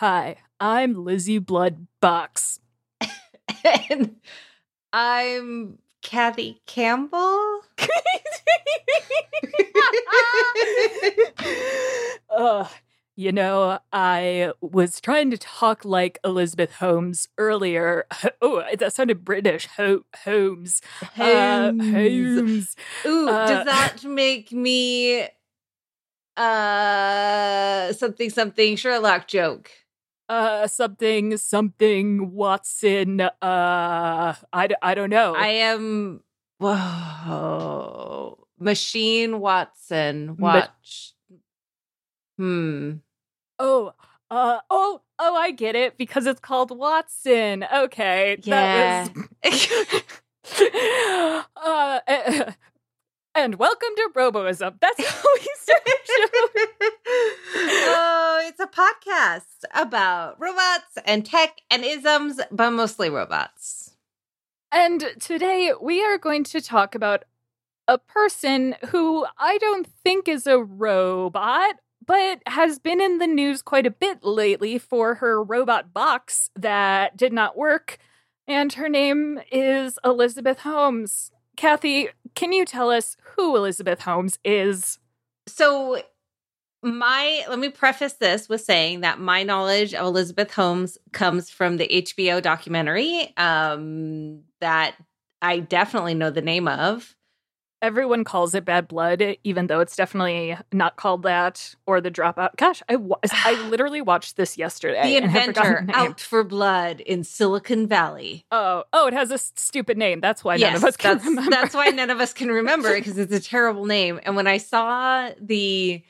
Hi, I'm Lizzie Blood Box. and I'm Kathy Campbell. uh, you know, I was trying to talk like Elizabeth Holmes earlier. Oh, that sounded British. Ho- Holmes. Uh, Holmes. Ooh, Uh, does that make me uh something something Sherlock joke? Uh, something, something, Watson. Uh, I, I don't know. I am whoa. Machine Watson. Ma- Watch. hmm. Oh, uh, oh, oh, I get it because it's called Watson. Okay, Yeah. that was. uh, eh, and welcome to Roboism. That's how we start the show. oh, it's a podcast about robots and tech and isms, but mostly robots. And today we are going to talk about a person who I don't think is a robot, but has been in the news quite a bit lately for her robot box that did not work. And her name is Elizabeth Holmes. Kathy, can you tell us who Elizabeth Holmes is? So, my let me preface this with saying that my knowledge of Elizabeth Holmes comes from the HBO documentary um, that I definitely know the name of. Everyone calls it Bad Blood, even though it's definitely not called that or the Dropout. Gosh, I wa- I literally watched this yesterday. the and have forgotten inventor the out for blood in Silicon Valley. Oh, oh, it has a stupid name. That's why none of us can that's, remember. that's why none of us can remember because it's a terrible name. And when I saw the,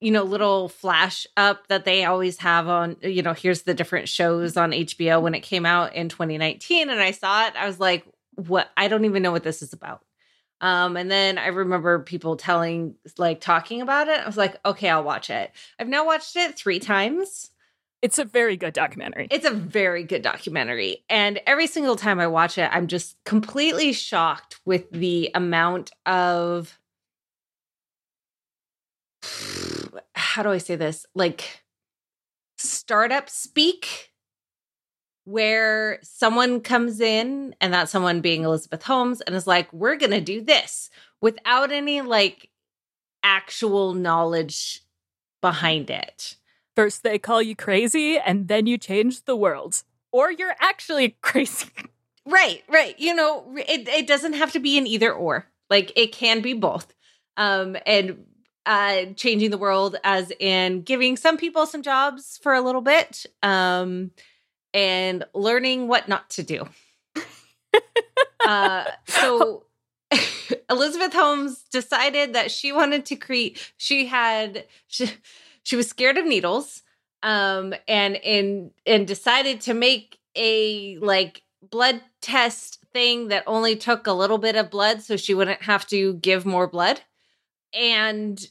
you know, little flash up that they always have on, you know, here's the different shows on HBO when it came out in 2019, and I saw it, I was like, what? I don't even know what this is about. Um, and then I remember people telling, like, talking about it. I was like, okay, I'll watch it. I've now watched it three times. It's a very good documentary. It's a very good documentary. And every single time I watch it, I'm just completely shocked with the amount of how do I say this? Like startup speak where someone comes in and that someone being Elizabeth Holmes and is like, we're going to do this without any like actual knowledge behind it. First, they call you crazy, and then you change the world. Or you're actually crazy. Right, right. You know, it it doesn't have to be an either or. Like it can be both. Um and uh changing the world as in giving some people some jobs for a little bit um and learning what not to do. uh so Elizabeth Holmes decided that she wanted to create she had she, she was scared of needles um and in and decided to make a like blood test thing that only took a little bit of blood so she wouldn't have to give more blood and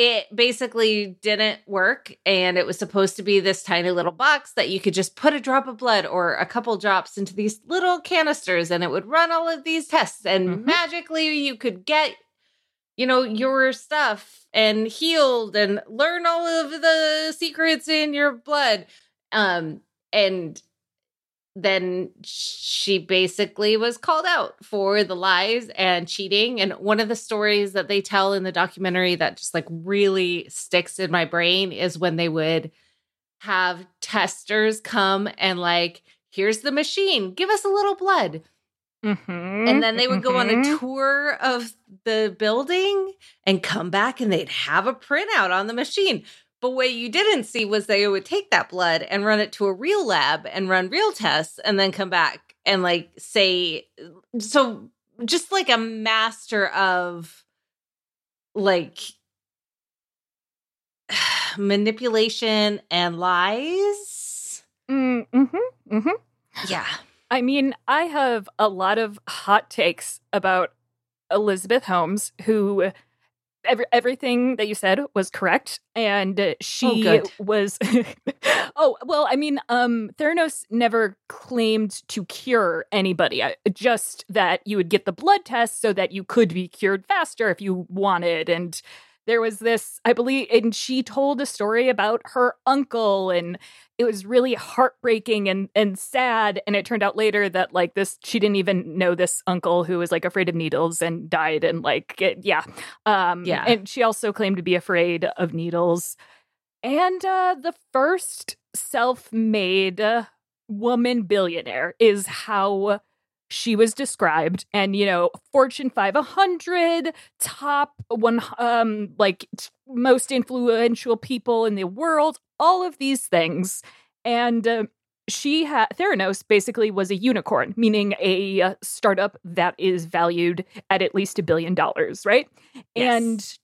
it basically didn't work and it was supposed to be this tiny little box that you could just put a drop of blood or a couple drops into these little canisters and it would run all of these tests and Mhm. magically you could get you know your stuff and healed and learn all of the secrets in your blood um and then she basically was called out for the lies and cheating and one of the stories that they tell in the documentary that just like really sticks in my brain is when they would have testers come and like here's the machine give us a little blood Mhm, and then they would go on a mhm. tour of the building and come back and they'd have a printout on the machine. But what you didn't see was they would take that blood and run it to a real lab and run real tests and then come back and like say, so just like a master of like manipulation and lies. Mm, mhm, mhm. Yeah. I mean, I have a lot of hot takes about Elizabeth Holmes, who every, everything that you said was correct, and uh, she good. was. oh well, I mean, um, Theranos never claimed to cure anybody. Just that you would get the blood test so that you could be cured faster if you wanted, and there was this, I believe, and she told a story about her uncle, and it was really heartbreaking and and sad. And it turned out later that like this, she didn't even know this uncle who was like afraid of needles and died, and like it, yeah, um, Yeah. And she also claimed to be afraid of needles. And uh, the first self-made uh, woman billionaire is how she was described and you know fortune 500 top one um like t- most influential people in the world all of these things and uh, she had theranos basically was a unicorn meaning a uh, startup that is valued at at least a billion dollars right Yes. and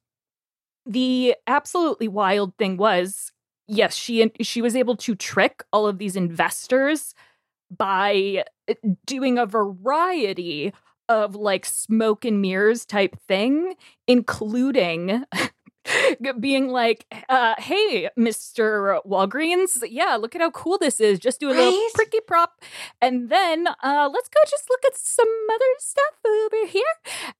the absolutely wild thing was yes she she was able to trick all of these investors by uh, doing a variety of like smoke and mirrors type thing including being like uh hey mr walgreens yeah look at how cool this is just do a little Right? pricky prop and then uh let's go just look at some other stuff over here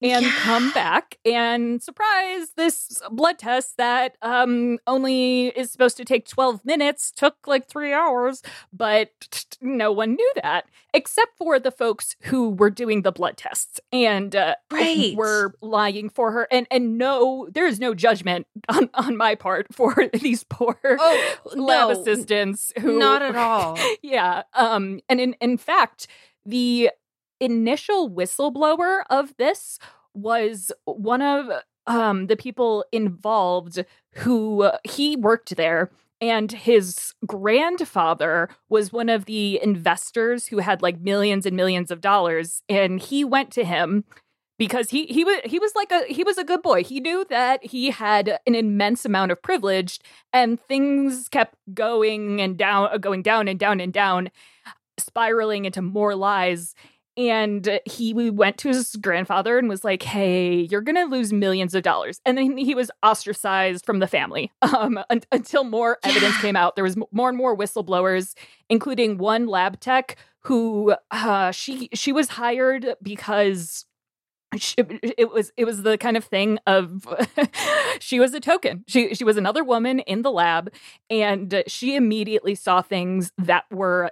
and Yeah. come back and surprise this blood test that um only is supposed to take 12 minutes took like 3 hours but no one knew that except for the folks who were doing the blood tests and uh, Right. were lying for her and and no there is no judgment on on my part for these poor Oh, lab no, assistants who Not at all. yeah um and in in fact the initial whistleblower of this was one of um the people involved who uh, he worked there and his grandfather was one of the investors who had like millions and millions of dollars and he went to him because he he was he was like a he was a good boy. He knew that he had an immense amount of privilege and things kept going and down uh, going down and down and down spiraling into more lies. And he we went to his grandfather and was like hey you're gonna lose millions of dollars. And then he was ostracized from the family um, un- until more evidence came out. There was more and more whistleblowers including one lab tech who uh, she she was hired because it was it was the kind of thing of she was a token. She she was another woman in the lab, and she immediately saw things that were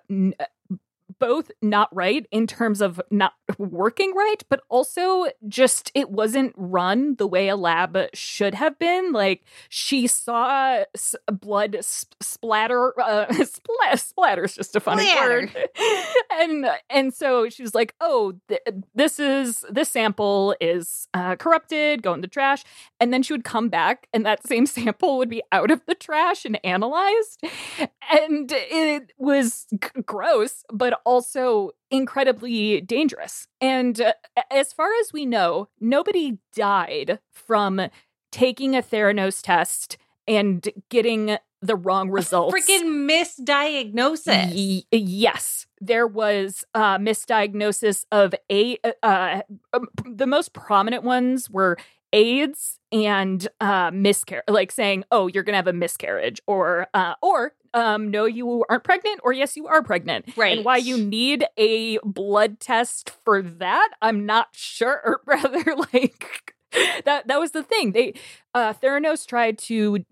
both not right in terms of not working right, but also just it wasn't run the way a lab should have been. Like she saw s- blood s- splatter. Uh, spl- splatter is just a funny Splatter. word, and and so she was like, "Oh, th- this is this sample is uh, corrupted. Go in the trash." And then she would come back, and that same sample would be out of the trash and analyzed, and it was g- gross, but also incredibly dangerous. And uh, as far as we know, nobody died from taking a Theranos test and getting the wrong results. Freaking misdiagnosis. Y- yes, there was uh, misdiagnosis of a. Uh, um, the most prominent ones were AIDS and uh, miscarriage, like saying, "Oh, you're gonna have a miscarriage," or uh, or um, "No, you aren't pregnant," or "Yes, you are pregnant." Right. And why you need a blood test for that, I'm not sure. Or rather, like that that was the thing. They uh, Theranos tried to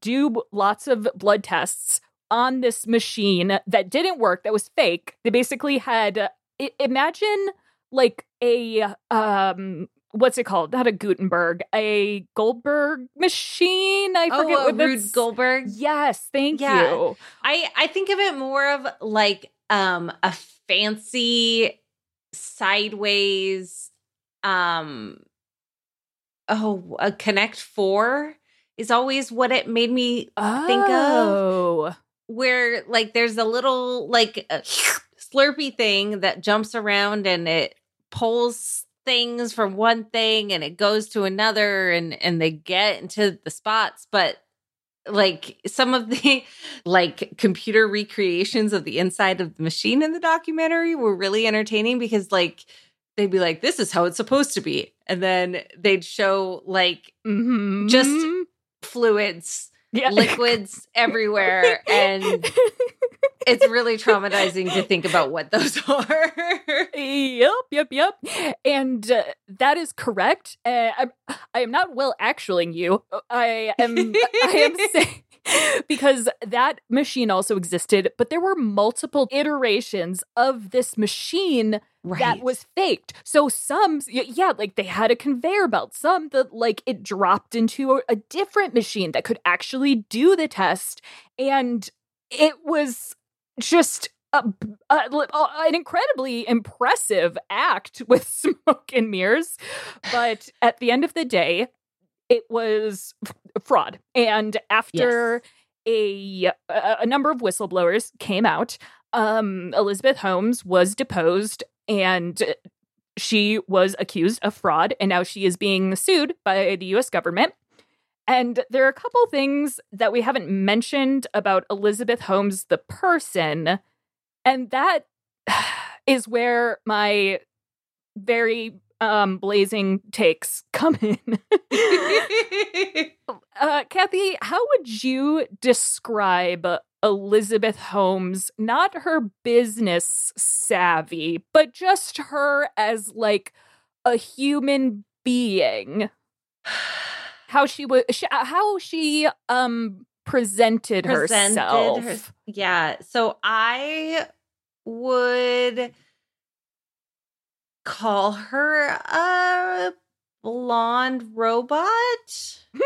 do lots of blood tests on this machine that didn't work that was fake they basically had uh, i- imagine like a um what's it called not a gutenberg a goldberg machine i forget oh, what uh, that's- Goldberg. yes thank Yeah. you I I think of it more of like um a fancy sideways um oh a Connect 4 is always what it made me think of. oh where like there's a little like a slurpy thing that jumps around and it pulls things from one thing and it goes to another and and they get into the spots but like some of the like computer recreations of the inside of the machine in the documentary were really entertaining because like they'd be like this is how it's supposed to be and then they'd show like Mhm. Just- fluids yeah. liquids everywhere and it's really traumatizing to think about what those are. yep, yep, yep. And uh, that is correct. Uh, I, I am not well actualing you. I am. I am saying because that machine also existed, but there were multiple iterations of this machine right. that was faked. So some, yeah, like they had a conveyor belt. Some that like it dropped into a, a different machine that could actually do the test, and it was just a, a, an incredibly impressive act with smoke and mirrors. But at the end of the day, it was fraud. And after yes. a, a number of whistleblowers came out, um, Elizabeth Holmes was deposed and she was accused of fraud. And now she is being sued by the US government. And there are a couple things that we haven't mentioned about Elizabeth Holmes, the person. And that is where my very um, blazing takes come in. uh, Kathy, how would you describe Elizabeth Holmes, not her business savvy, but just her as like a human being? How she was, how she um presented, presented herself. Her, yeah. So I would call her a blonde robot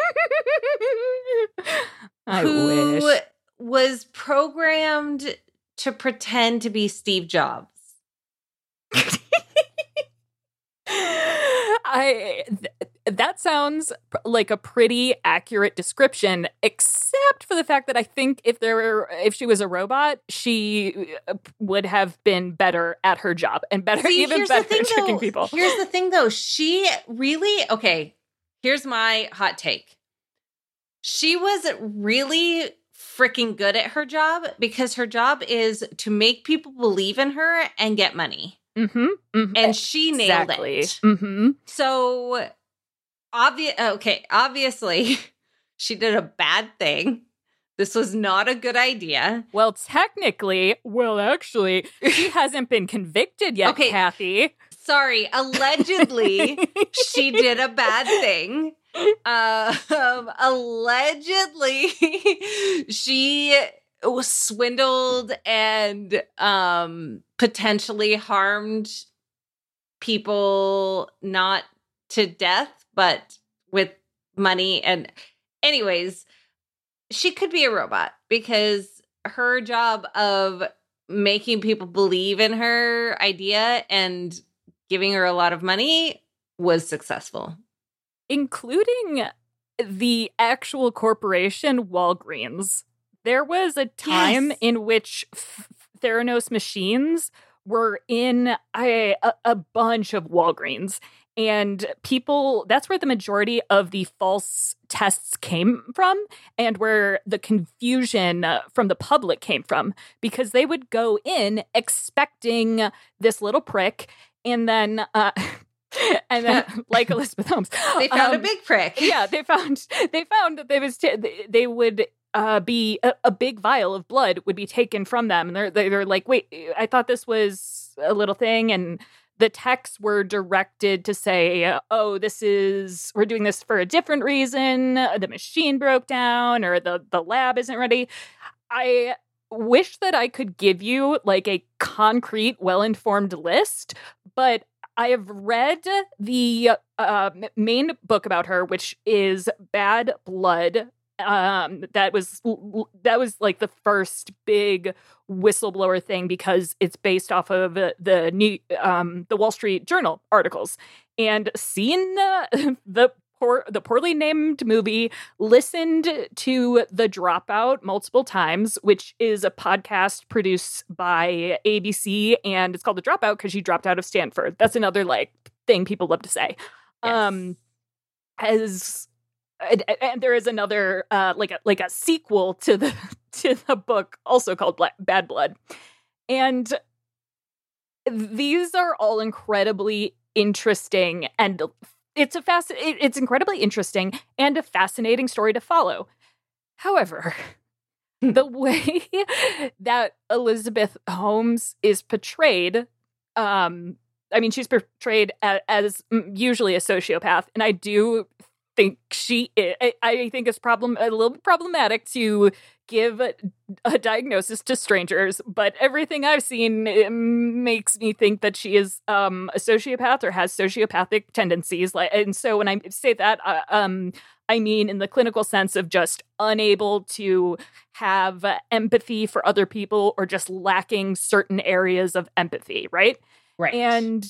I who wish. was programmed to pretend to be Steve Jobs. I th- that sounds like a pretty accurate description, except for the fact that I think if there were, if she was a robot, she uh, would have been better at her job and better, See, even better thing, at tricking though, people. Here's the thing, though, she really okay. Here's my hot take. She was really freaking good at her job because her job is to make people believe in her and get money. Mm-hmm, mm-hmm. And she nailed exactly. it. Mm-hmm. So obvious okay, obviously she did a bad thing. This was not a good idea. Well, technically, well, actually, she hasn't been convicted yet, okay. Kathy. Sorry, allegedly, she did a bad thing. Uh, um, allegedly, she was swindled and um, potentially harmed people not to death but with money and anyways, she could be a robot because her job of making people believe in her idea and giving her a lot of money was successful, Including the actual corporation Walgreens. There was a time yes. in which Theranos machines were in a, a, a bunch of Walgreens and people that's where the majority of the false tests came from and where the confusion uh, from the public came from because they would go in expecting this little prick and then uh, and then like elizabeth holmes they found um, a big prick. yeah they found they found that they was t- they would uh, be a, a, big vial of blood would be taken from them. And they're they're like wait i thought this was a little thing and the texts were directed to say, oh, this is, we're doing this for a different reason. The machine broke down or the, the lab isn't ready. I wish that I could give you like a concrete, well informed list, but I have read the uh, main book about her, which is Bad Blood um that was that was like the first big whistleblower thing because it's based off of the new um the Wall Street Journal articles. And seen uh, the poor the poorly named movie listened to the dropout multiple times which is a podcast produced by ABC and it's called the dropout because she dropped out of Stanford. That's another like thing people love to say. Yes. um as and, and, there is another uh, like a like a sequel to the to the book also called Black, Bad Blood, and these are all incredibly interesting and it's a fast it's incredibly interesting and a fascinating story to follow. However, the way that Elizabeth Holmes is portrayed, um, I mean, she's portrayed as, as usually a sociopath, and I do think she I, I think it's problem a little bit problematic to give a, a, diagnosis to strangers but everything i've seen makes me think that she is um, a sociopath or has sociopathic tendencies like and so when i say that uh, um, i mean in the clinical sense of just unable to have empathy for other people or just lacking certain areas of empathy right? Right. And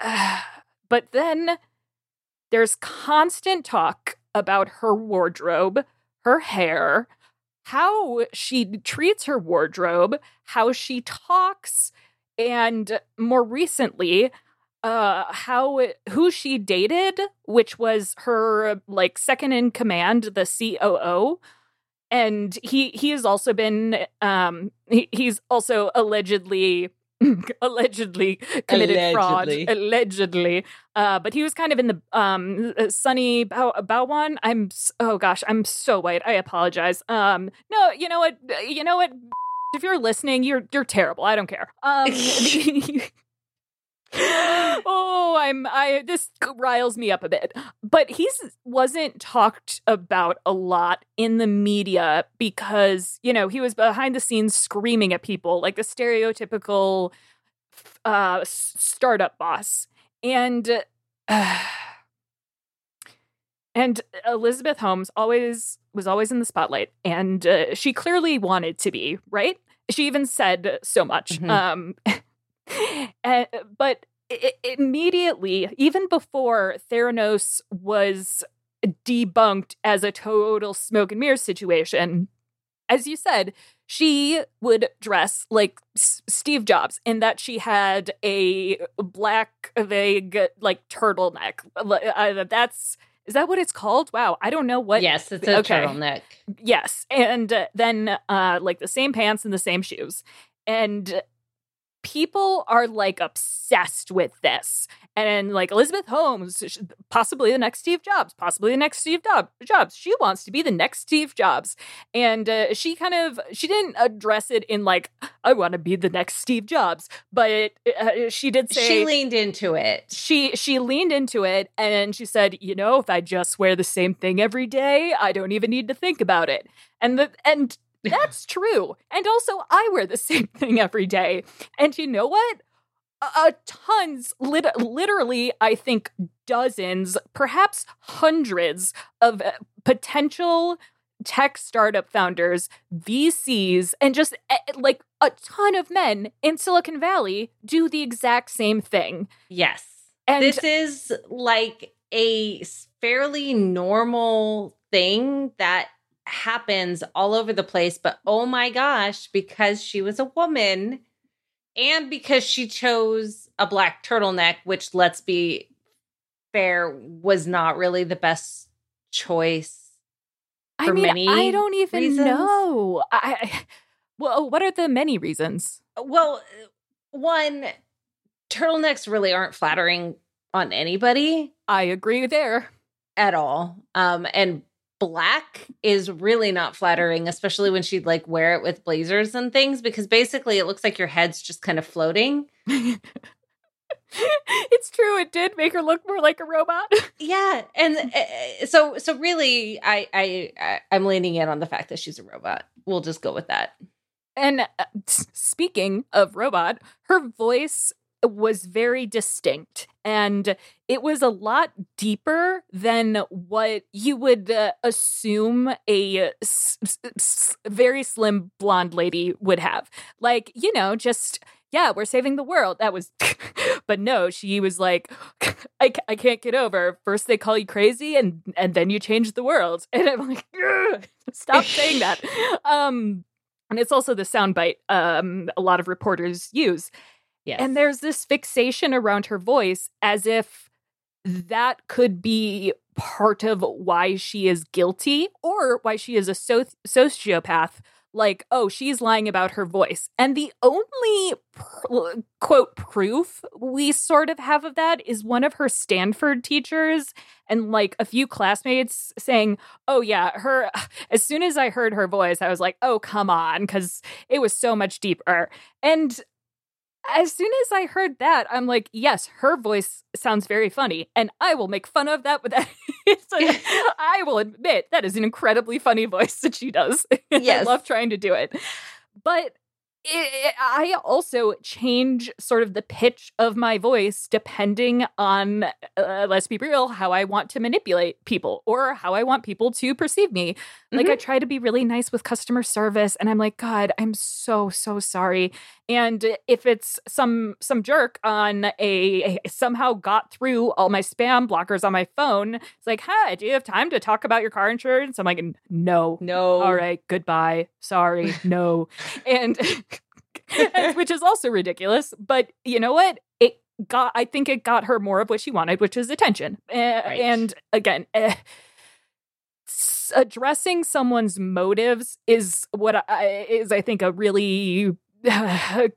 uh, but then there's constant talk about her wardrobe, her hair, how she treats her wardrobe, how she talks, and more recently, uh how who she dated, which was her like second in command, the COO. And he he has also been um he, he's also allegedly allegedly committed allegedly. fraud allegedly. uh, but he was kind of in the um, uh, Sunny Balwani. i'm oh gosh i'm so white. I apologize. Um no you know what you know what if you're listening you're you're terrible. I don't care. Um oh, I'm I this riles me up a bit. But he's wasn't talked about a lot in the media because, you know, he was behind the scenes screaming at people like the stereotypical uh startup boss. And uh, and Elizabeth Holmes always was always in the spotlight and uh, she clearly wanted to be, right? She even said so much. Mm-hmm. Um and, but it, immediately, even before Theranos was debunked as a total smoke and mirror situation, as you said, she would dress like S- Steve Jobs in that she had a black, vague, like turtleneck. Uh, that's is that what it's called? Wow, I don't know what. Yes, it's a okay. turtleneck. Yes, and uh, then uh, like the same pants and the same shoes, and people are like obsessed with this. And like Elizabeth Holmes, possibly the next Steve Jobs, possibly the next Steve Jobs. She wants to be the next Steve Jobs. And uh, she kind of, she didn't address it in like, I want to be the next Steve Jobs, but uh, she did say. She leaned into it. She, she leaned into it and she said, you know, if I just wear the same thing every day, I don't even need to think about it. And the, and that's true. And also, I wear the same thing every day. And you know what? Uh, tons, lit- literally, I think dozens, perhaps hundreds of uh, potential tech startup founders, VCs, and just uh, like a ton of men in Silicon Valley do the exact same thing. Yes. And this is like a fairly normal thing that happens all over the place. But oh my gosh, because she was a woman and because she chose a black turtleneck, which let's be fair, was not really the best choice. I mean, I don't even reasons. know. I well, what are the many reasons? Well, one, turtlenecks really aren't flattering on anybody. I agree there at all. Um, and black is really not flattering, especially when she'd like wear it with blazers and things, because basically it looks like your head's just kind of floating. it's true it did make her look more like a robot. Yeah and uh, so so really I, I i i'm leaning in on the fact that she's a robot. We'll just go with that. And uh, speaking of robot her voice was very distinct and it was a lot deeper than what you would uh, assume a s- s- very slim blonde lady would have. Like, you know, just yeah, we're saving the world. That was, but no, she was like, I, I can't get over. First they call you crazy, and and then you change the world. And I'm like, stop saying that. Um, and it's also the soundbite um a lot of reporters use. Yes. And there's this fixation around her voice as if that could be part of why she is guilty or why she is a soci- sociopath like, oh, she's lying about her voice. And the only pr- quote proof we sort of have of that is one of her Stanford teachers and like a few classmates saying, oh, yeah, her, as soon as I heard her voice, I was like, oh, come on, because it was so much deeper. And as soon as I heard that, I'm like, yes, her voice sounds very funny, and I will make fun of that. But that like, I will admit that is an incredibly funny voice that she does. Yes. I love trying to do it. But it, I also change sort of the pitch of my voice depending on, uh, let's be real, how I want to manipulate people or how I want people to perceive me. Like, Mhm. I try to be really nice with customer service, and I'm like, God, I'm so, so sorry. And if it's some some jerk on a, a somehow got through all my spam blockers on my phone, it's like, hi, do you have time to talk about your car insurance? I'm like, no, No. all right, goodbye. Sorry, no. and which is also ridiculous, but you know what? It got I think it got her more of what she wanted, which is attention. Uh, And again, uh, addressing someone's motives is what I is I think a really it,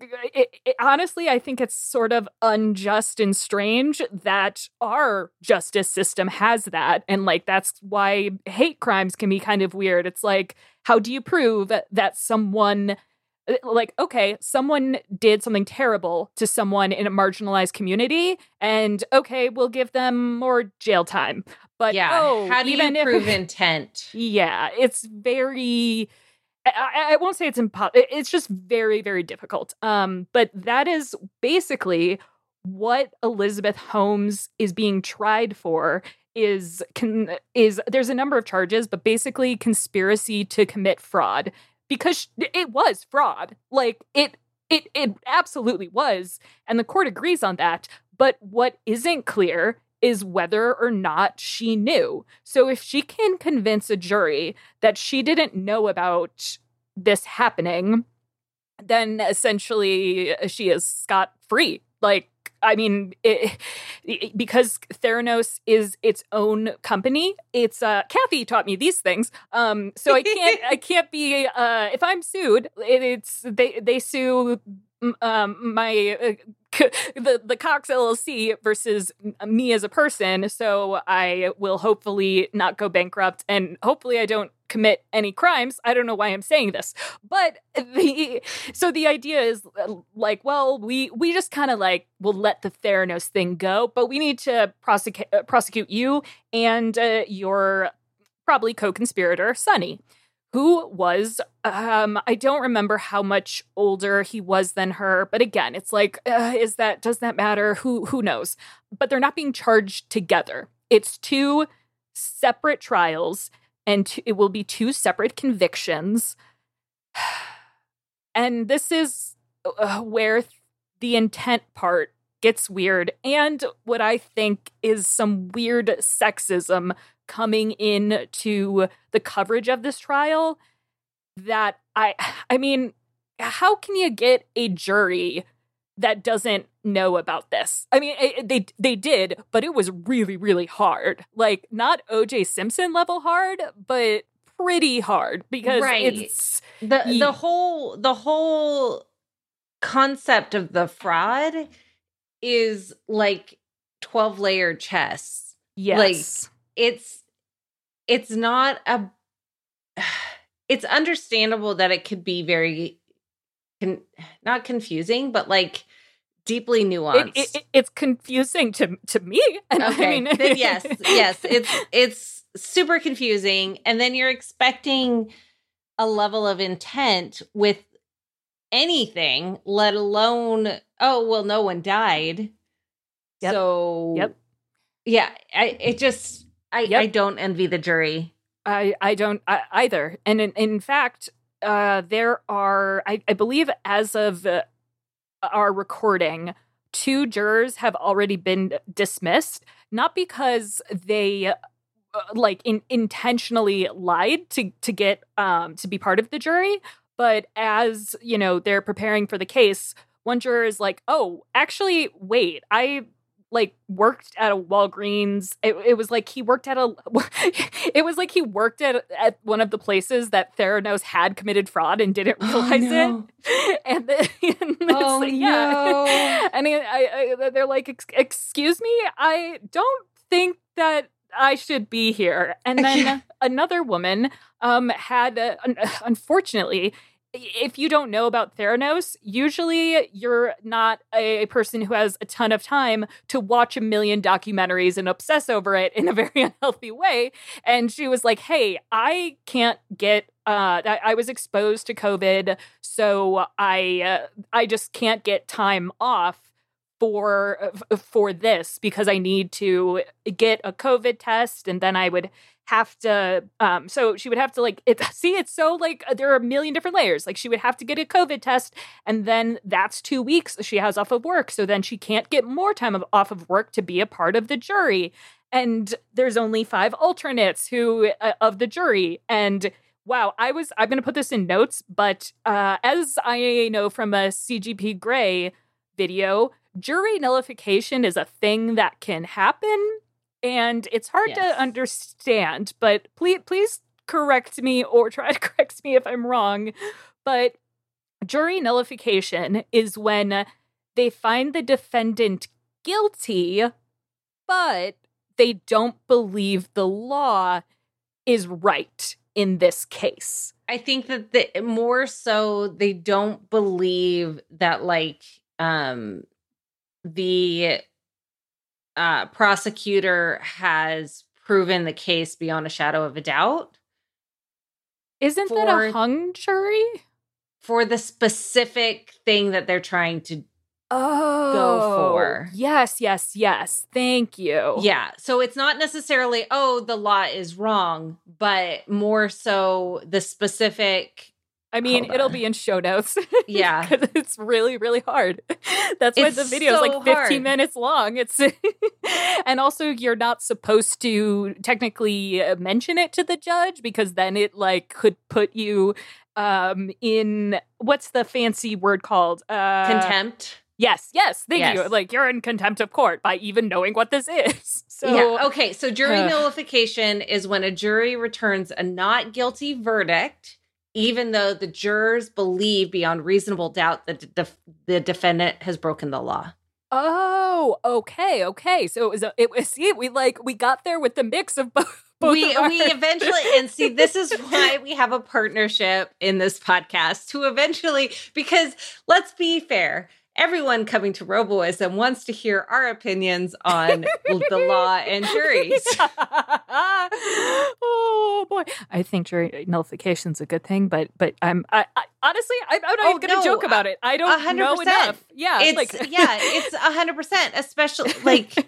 it- honestly, I think it's sort of unjust and strange that our justice system has that. And like, that's why hate crimes can be kind of weird. It's like, how do you prove that someone, like, okay, someone did something terrible to someone in a marginalized community, and okay, we'll give them more jail time. But yeah. oh, How do even you if- prove intent? yeah, it's very. I, I- I won't say it's impossible. It's just very, very difficult. Um, but that is basically what Elizabeth Holmes is being tried for. Is can is there's a number of charges, but basically conspiracy to commit fraud because it was fraud. Like it, it, it absolutely was, and the court agrees on that. But what isn't clear is whether or not she knew. So if she can convince a jury that she didn't know about this happening, then essentially uh, she is scot free. Like, I mean, it, it- because Theranos is its own company. It's uh, Kathy taught me these things, um, so I can't I can't be uh, if I'm sued. It, it's they they sue um, my uh, c- the the Cox LLC versus me as a person. So I will hopefully not go bankrupt, and hopefully I don't commit any crimes. I don't know why I'm saying this, but the so the idea is uh, like, well, we we just kind of like will let the Theranos thing go, but we need to prosecute uh, prosecute you and uh, your probably co-conspirator Sunny, who was um I don't remember how much older he was than her, but again, it's like uh, is that does that matter? Who who knows? But they're not being charged together. It's two separate trials and t- it will be two separate convictions. And this is uh, where th- the intent part gets weird and what I think is some weird sexism coming in to the coverage of this trial that I I mean how can you get a jury that doesn't know about this? I mean it, they they did but it was really really hard. Like not OJ Simpson level hard but pretty hard because Right. it's the the whole the whole concept of the fraud is like 12 layer chess yes. Like it's it's not a it's understandable that it could be very con- not confusing but like deeply nuanced it, it, it's confusing to to me. And I okay mean, yes yes it's it's super confusing and then you're expecting a level of intent with anything let alone oh well no one died Yep. so Yep. yeah i it just i Yep. i don't envy the jury I I don't I, either. And in, in fact, uh, there are I, I believe as of uh, our recording, two jurors have already been dismissed, not because they. uh, Like in, intentionally lied to to get um to be part of the jury, but as you know they're preparing for the case, one juror is like, "Oh, actually, wait, I like worked at a Walgreens. It, it was like he worked at a. It was like he worked at at one of the places that Theranos had committed fraud and didn't Oh, realize no. it. And, then, and Oh, like, yeah, no. and I, I, they're like, "Excuse me, I don't think that I should be here." And then another woman um had uh, un- unfortunately if you don't know about Theranos, usually you're not a person who has a ton of time to watch a million documentaries and obsess over it in a very unhealthy way. And she was like, "Hey, I can't get. Uh, I, I was exposed to COVID, so I uh, I just can't get time off." For for this because I need to get a COVID test and then I would have to um so she would have to like it see it's so like uh, there are a million different layers. Like she would have to get a covid test and then that's 2 weeks she has off of work. So then she can't get more time of, off of work to be a part of the jury. And there's only 5 alternates who uh, of the jury. And wow i was i'm going to put this in notes but uh as i know from a cgp grey video jury nullification is a thing that can happen and it's hard Yes. to understand but please please correct me or try to correct me if i'm wrong but jury nullification is when they find the defendant guilty but they don't believe the law is right in this case I think that the more so they don't believe that like um the uh prosecutor has proven the case beyond a shadow of a doubt isn't that a hung jury for the specific thing that they're trying to oh go for. yes yes yes thank you Yeah. So it's not necessarily, oh, the law is wrong, but more so the specific. I mean, it'll be in show notes. Yeah. it's really, really hard. That's why It's the video is so like 15 hard. minutes long. It's and also you're not supposed to technically uh, mention it to the judge because then it like could put you um in what's the fancy word called? Uh Contempt. Yes, yes. Thank you. Like you're in contempt of court by even knowing what this is. So yeah. Okay. So jury Ugh. nullification is when a jury returns a not guilty verdict, even though the jurors believe beyond reasonable doubt that the, the defendant has broken the law. Oh, okay, okay. So it was a, it was see we like we got there with the mix of both. both we of we eventually and see this is why we have a partnership in this podcast to eventually because let's be fair everyone coming to roboism wants to hear our opinions on the law and juries oh boy, I think jury nullification is a good thing, but but I'm I, I honestly I, I'm not Oh, even gonna no, joke about it. I don't hundred know enough. Yeah, it's like yeah it's a hundred percent especially like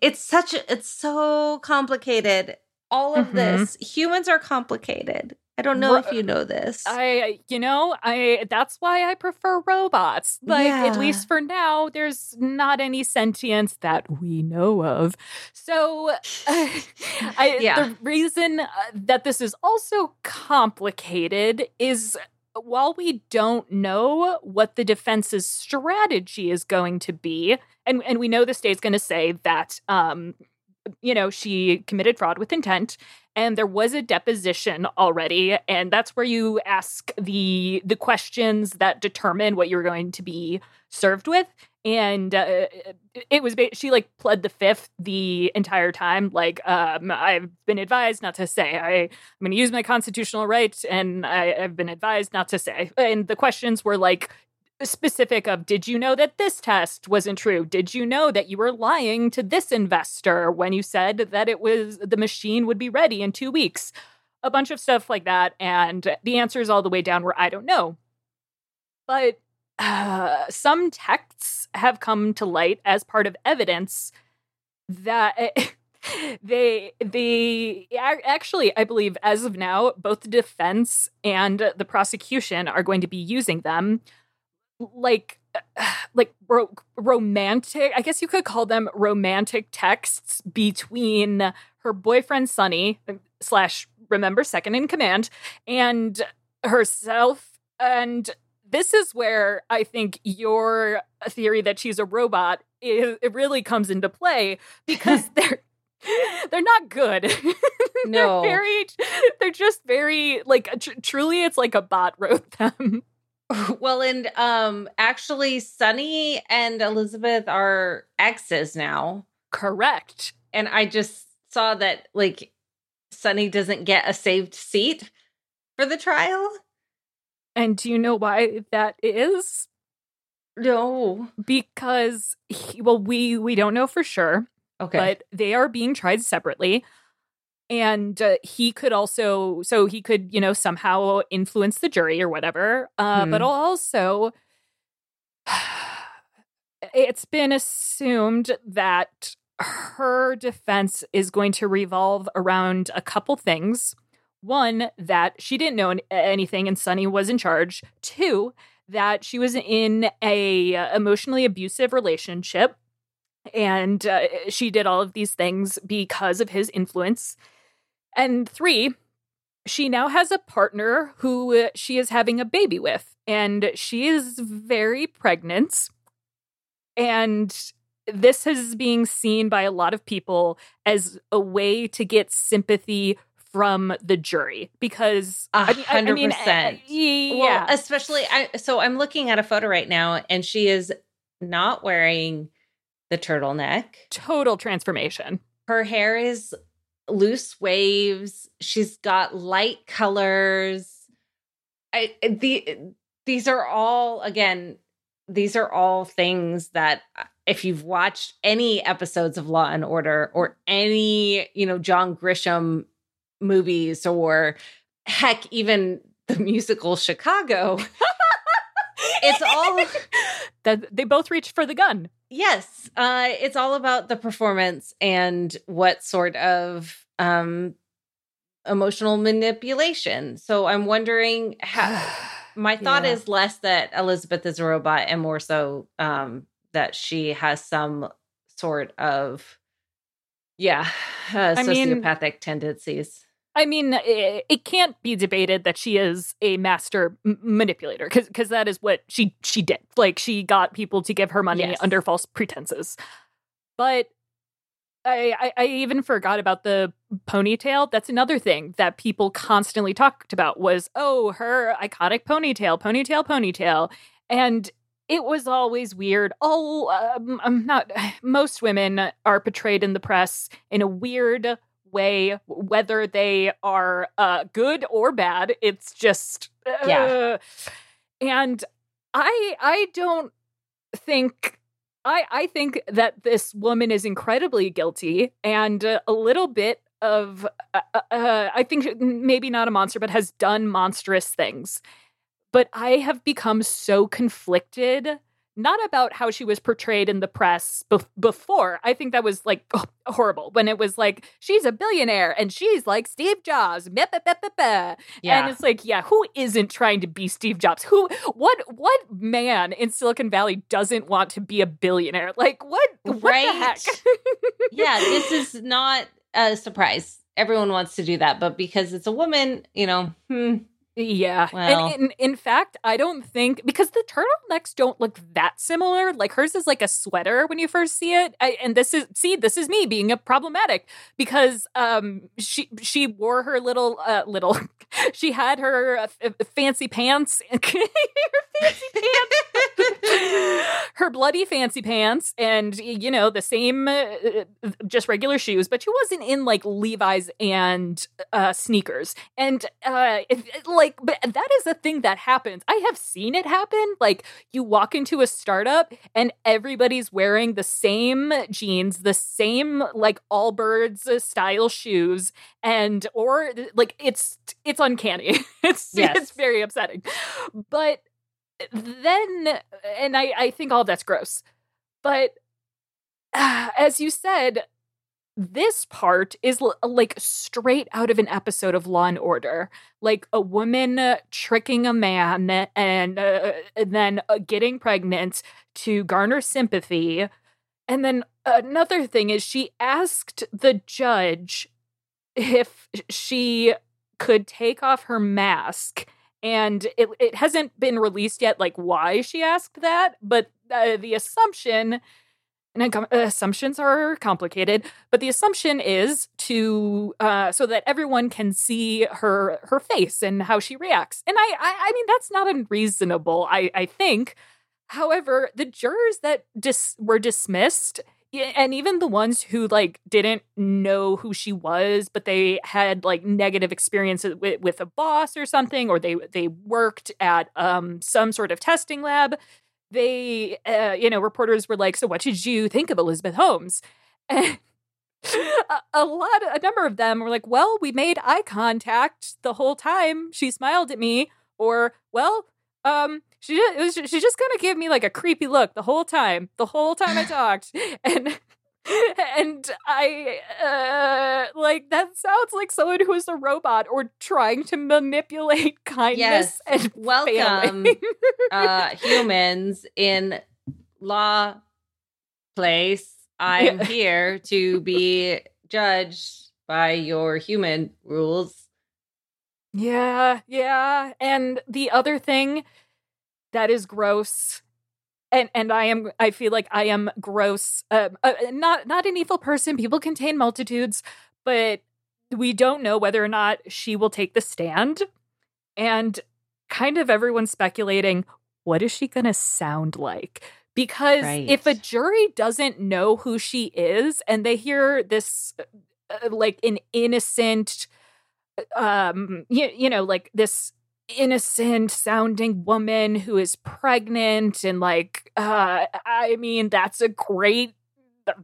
it's such a, it's so complicated all of Mhm. this humans are complicated i don't know Ro- if you know this I, you know, I that's why I prefer robots. Like Yeah. at least for now, there's not any sentience that we know of. So, I Yeah. the reason uh, that this is also complicated is while we don't know what the defense's strategy is going to be, and and we know the state's going to say that um you know she committed fraud with intent and there was a deposition already and that's where you ask the the questions that determine what you're going to be served with and uh, it was she like pled the fifth the entire time like um i've been advised not to say. I i'm going to use my constitutional right and I, i've been advised not to say. And the questions were like specific of did you know that this test wasn't true? Did you know that you were lying to this investor when you said that it was the machine would be ready in 2 weeks? A bunch of stuff like that and the answers all the way down were i don't know. But uh, some texts have come to light as part of evidence that they they actually i believe as of now both the defense and the prosecution are going to be using them like like ro- romantic i guess you could call them romantic texts between her boyfriend sunny slash remember second in command and herself and this is where I think your theory that she's a robot is, it really comes into play because they're they're not good. No. they're very they're just very like tr- truly it's like a bot wrote them. well, and um actually Sunny and Elizabeth are exes now. Correct. And I just saw that like Sunny doesn't get a saved seat for the trial. And do you know why that is? No. Because he, well we we don't know for sure, Okay. but they are being tried separately. And uh, he could also, so he could, you know, somehow influence the jury or whatever. Uh, But Hmm. also, it's been assumed that her defense is going to revolve around a couple things. One, that she didn't know anything and Sunny was in charge. Two, that she was in a uh, emotionally abusive relationship and uh, she did all of these things because of his influence. And three, she now has a partner who uh, she is having a baby with, and she is very pregnant. And this is being seen by a lot of people as a way to get sympathy from the jury because A I mean- I- mean, percent. uh, yeah, Well, especially I so I'm looking at a photo right now and she is not wearing the turtleneck. total transformation. Her hair is loose waves. She's got light colors. I the these are all again these are all things that uh, if you've watched any episodes of Law and Order or any, you know, John Grisham movies or heck even the musical Chicago, it's all that they both reach for the gun. Yes, uh, it's all about the performance and what sort of um, emotional manipulation. So I'm wondering how. My thought Yeah. is less that Elizabeth is a robot and more so um, that she has some sort of, yeah, uh, I mean- sociopathic tendencies. I mean, it, it can't be debated that she is a master m- manipulator because that is what she she did. Like she got people to give her money Yes. under false pretenses. But I, I I even forgot about the ponytail. That's another thing that people constantly talked about was oh her iconic ponytail, ponytail, ponytail, and it was always weird. Oh, um, I'm not. Most women are portrayed in the press in a weird way, whether they are uh, good or bad. It's just uh, Yeah. And I I don't think. I, I think that this woman is incredibly guilty and uh, a little bit of uh, uh, uh, I think maybe not a monster but has done monstrous things. But I have become so conflicted not about how she was portrayed in the press bef- before. I think that was like horrible when it was like she's a billionaire and she's like Steve Jobs. Meh. Yeah. And it's like, yeah, who isn't trying to be Steve Jobs? Who what what man in Silicon Valley doesn't want to be a billionaire? Like what what Right. the heck? yeah, this is not a surprise. Everyone wants to do that, but because it's a woman, you know, hmm, Yeah. Well. and in, in fact, I don't think because the turtlenecks don't look that similar. Like hers is like a sweater when you first see it. I, and this is see, this is me being a problematic because um she she wore her little uh little she had her uh, f- fancy pants her fancy pants her bloody fancy pants and you know the same uh, just regular shoes but she wasn't in like levi's and uh sneakers and uh if, like but that is a thing that happens. I have seen it happen. Like you walk into a startup and everybody's wearing the same jeans the same like allbirds style shoes and or like it's it's uncanny. It's Yes. it's very upsetting. But then and i i think all that's gross but uh, as you said this part is l- like straight out of an episode of Law and Order, like a woman uh, tricking a man and, uh, and then uh, getting pregnant to garner sympathy. And then another thing is she asked the judge if she could take off her mask And it, it hasn't been released yet, like why she asked that, but uh, the assumption and assumptions are complicated but the assumption is to uh, so that everyone can see her her face and how she reacts. And i i, I mean that's not unreasonable i i think. However the jurors that dis- were dismissed and even the ones who like didn't know who she was but they had like negative experiences with, with a boss or something or they they worked at um some sort of testing lab they, uh, you know, reporters were like, "So, what did you think of Elizabeth Holmes?" And a, lot, a number of them were like, "Well, we made eye contact the whole time. She smiled at me." Or, "Well, um, she just, was, she just kind of gave me like a creepy look the whole time, the whole time I talked." And and I uh like that sounds like someone who is a robot or trying to manipulate kindness yes. and welcome uh humans in law place. I'm yeah. here to be judged by your human rules. Yeah, yeah. And the other thing that is gross and and I am I feel like I am gross. Uh, uh, not not an evil person. People contain multitudes, but we don't know whether or not she will take the stand. And kind of everyone's speculating what is she going to sound like? Because right. if a jury doesn't know who she is and they hear this uh, uh like an innocent um you, you know like this innocent sounding woman who is pregnant and like uh i mean that's a great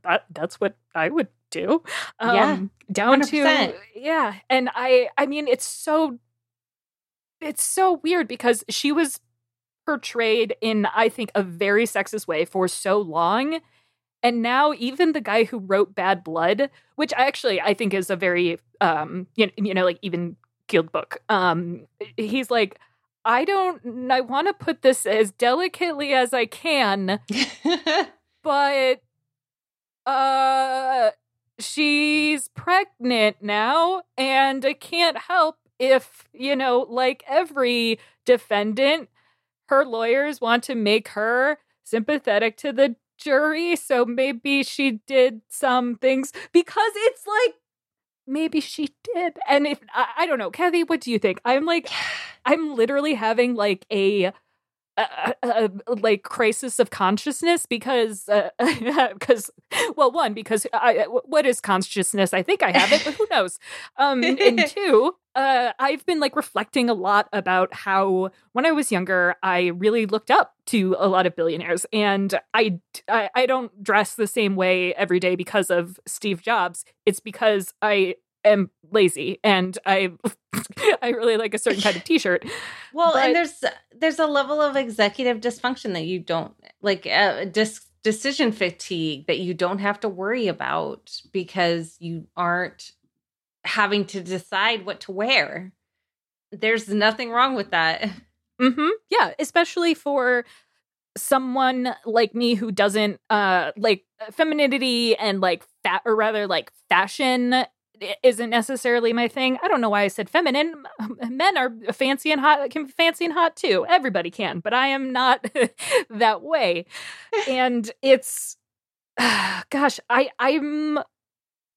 that, that's what i would do um yeah, down 100%. to yeah and i i mean it's so it's so weird because she was portrayed in i think a very sexist way for so long and now even the guy who wrote bad blood which i actually i think is a very um you know, you know like even Guild book. Um, he's like, I don't. I want to put this as delicately as I can, but uh, she's pregnant now, and I can't help if you know, like every defendant, her lawyers want to make her sympathetic to the jury. So maybe she did some things because it's like maybe she did. And if I, I, don't know, Kathy, what do you think? I'm like, I'm literally having like a. A, a like crisis of consciousness because because uh, well one because I, what is consciousness? I think I have it but who knows? Um and two uh I've been like reflecting a lot about how when I was younger I really looked up to a lot of billionaires and I I, I don't dress the same way every day because of Steve Jobs. It's because I am lazy and I I really like a certain kind of t-shirt. Well, but, and there's there's a level of executive dysfunction that you don't like uh, dis- decision fatigue that you don't have to worry about because you aren't having to decide what to wear. There's nothing wrong with that. Mhm. Yeah, especially for someone like me who doesn't uh like femininity and like fat or rather like fashion isn't necessarily my thing. I don't know why I said feminine. Men are fancy and hot, can be fancy and hot too. Everybody can, but I am not that way. And it's, uh, gosh, I I'm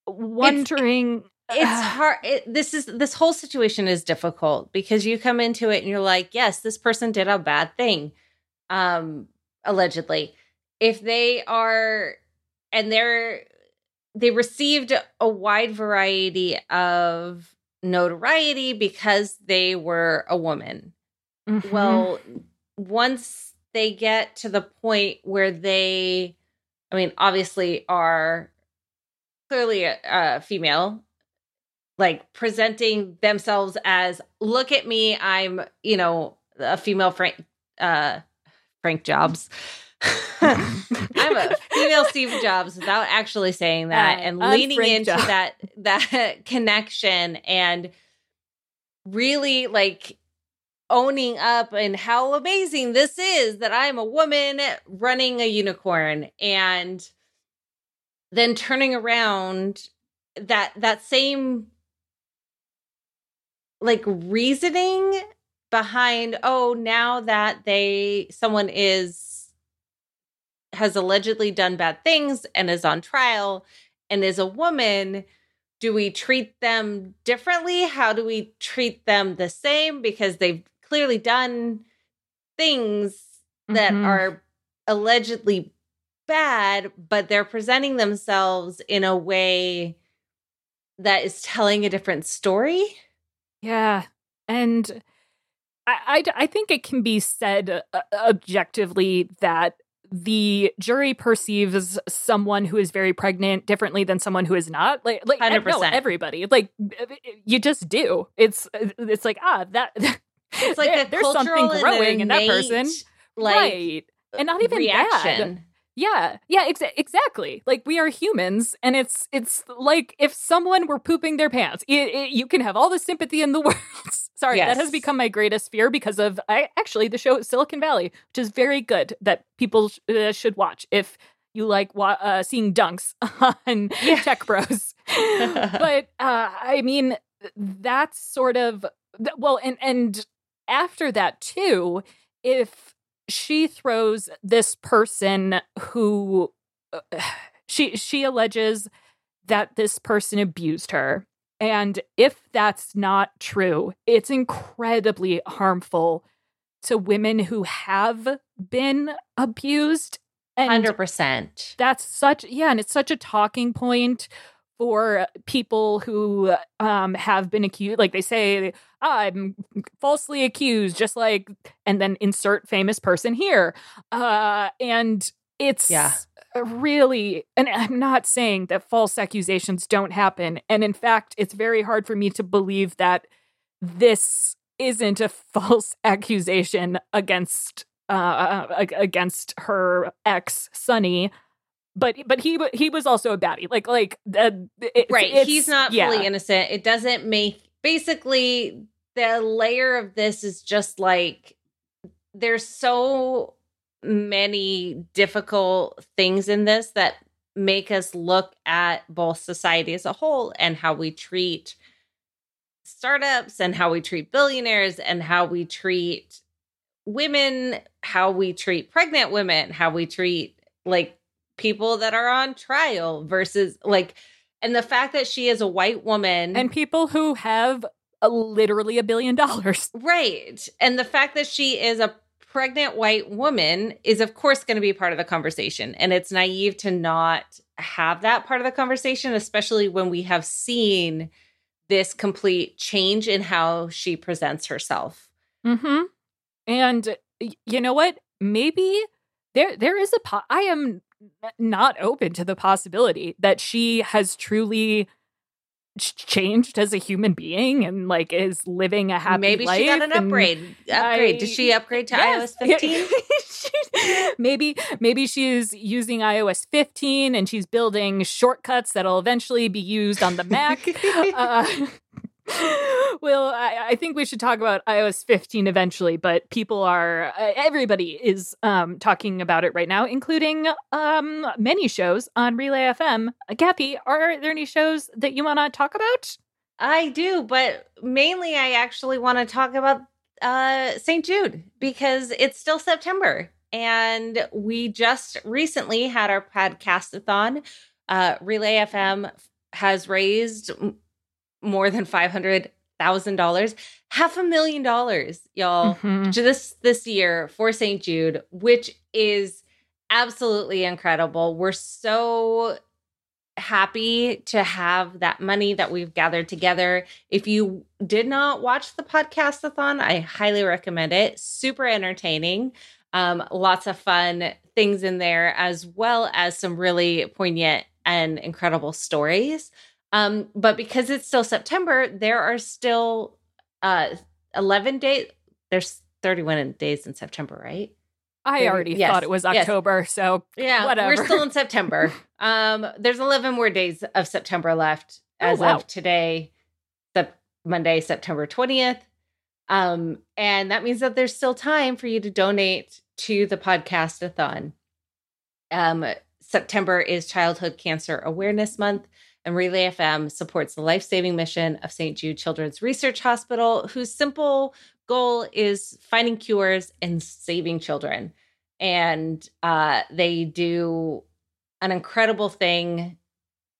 wondering. It's, it's hard. It, this is this whole situation is difficult because you come into it and you're like, yes, this person did a bad thing, um, allegedly. If they are, and they're they received a wide variety of notoriety because they were a woman. Mm-hmm. Well, once they get to the point where they, I mean, obviously are clearly a, a female, like presenting themselves as, look at me, I'm, you know, a female Frank, uh, Frank Jobs. I'm a female Steve Jobs without actually saying that uh, and leaning into that that connection and really like owning up and how amazing this is that I'm a woman running a unicorn and then turning around that that same like reasoning behind oh now that they someone is has allegedly done bad things and is on trial and is a woman do we treat them differently how do we treat them the same because they've clearly done things that Mhm. are allegedly bad but they're presenting themselves in a way that is telling a different story Yeah. And I, I, I think it can be said uh, objectively that the jury perceives someone who is very pregnant differently than someone who is not. Like, like no, 100%. everybody. Like, you just do. It's it's like ah that. it's like there- there's something growing in that person, like right? And not even bad. Yeah, yeah, exa- exactly. Like we are humans, and it's it's like if someone were pooping their pants, it, it- you can have all the sympathy in the world. Sorry, that has become my greatest fear because of I actually the show Silicon Valley, which is very good that people sh- uh, should watch if you like wa- uh, seeing dunks on Yeah. Tech Bros. but uh, I mean, that's sort of th- well, and and after that too, if she throws this person who uh, she she alleges that this person abused her and if that's not true it's incredibly harmful to women who have been abused and 100% that's such yeah and it's such a talking point for people who um have been accused like they say i'm falsely accused just like and then insert famous person here. Uh and it's Yeah. really and i'm not saying that false accusations don't happen. And in fact it's very hard for me to believe that this isn't a false accusation against uh against her ex Sunny but but he he was also a baddie. Like like uh, it's- right. it's- he's not yeah. fully innocent. It doesn't make basically the layer of this is just like there's so many difficult things in this that make us look at both society as a whole and how we treat startups and how we treat billionaires and how we treat women how we treat pregnant women how we treat like people that are on trial versus like and the fact that she is a white woman and people who have a, literally a billion dollars. Right. And the fact that she is a pregnant white woman is of course going to be part of the conversation. And it's naive to not have that part of the conversation especially when we have seen this complete change in how she presents herself. Mm-hmm. And you know what? Maybe there there is a po- i am not open to the possibility that she has truly ch- changed as a human being and like is living a happy maybe life she got an upgrade upgrade I- did she upgrade to Yes. ios 15 She- maybe maybe she's using iOS 15 and she's building shortcuts that'll eventually be used on the Mac. uh, well, I, I think we should talk about iOS 15 eventually, but people are uh, everybody is um, talking about it right now, including um, many shows on Relay FM. Uh, Kathy, are there any shows that you want to talk about? I do, but mainly I actually want to talk about uh St. Jude because it's still September and we just recently had our podcastathon. Uh Relay FM has raised more than $500,000, half a million dollars, y'all. Mhm. this this year for St. Jude, which is absolutely incredible. We're so happy to have that money that we've gathered together. If you did not watch the podcastathon, I highly recommend it. Super entertaining. Um, lots of fun things in there, as well as some really poignant and incredible stories. Um, but because it's still September, there are still uh 11 days. There's 31 days in September, right? I already Yes, thought it was yes. October, so Yeah, Whatever. we're still in September. um, there's 11 more days of September left Oh, as wow. of today, Sep- Monday, September 20th. Um, and that means that there's still time for you to donate to the podcastathon. Um, September is Childhood Cancer Awareness Month, and Relay FM supports the life saving mission of St. Jude Children's Research Hospital, whose simple goal is finding cures and saving children. And uh, they do an incredible thing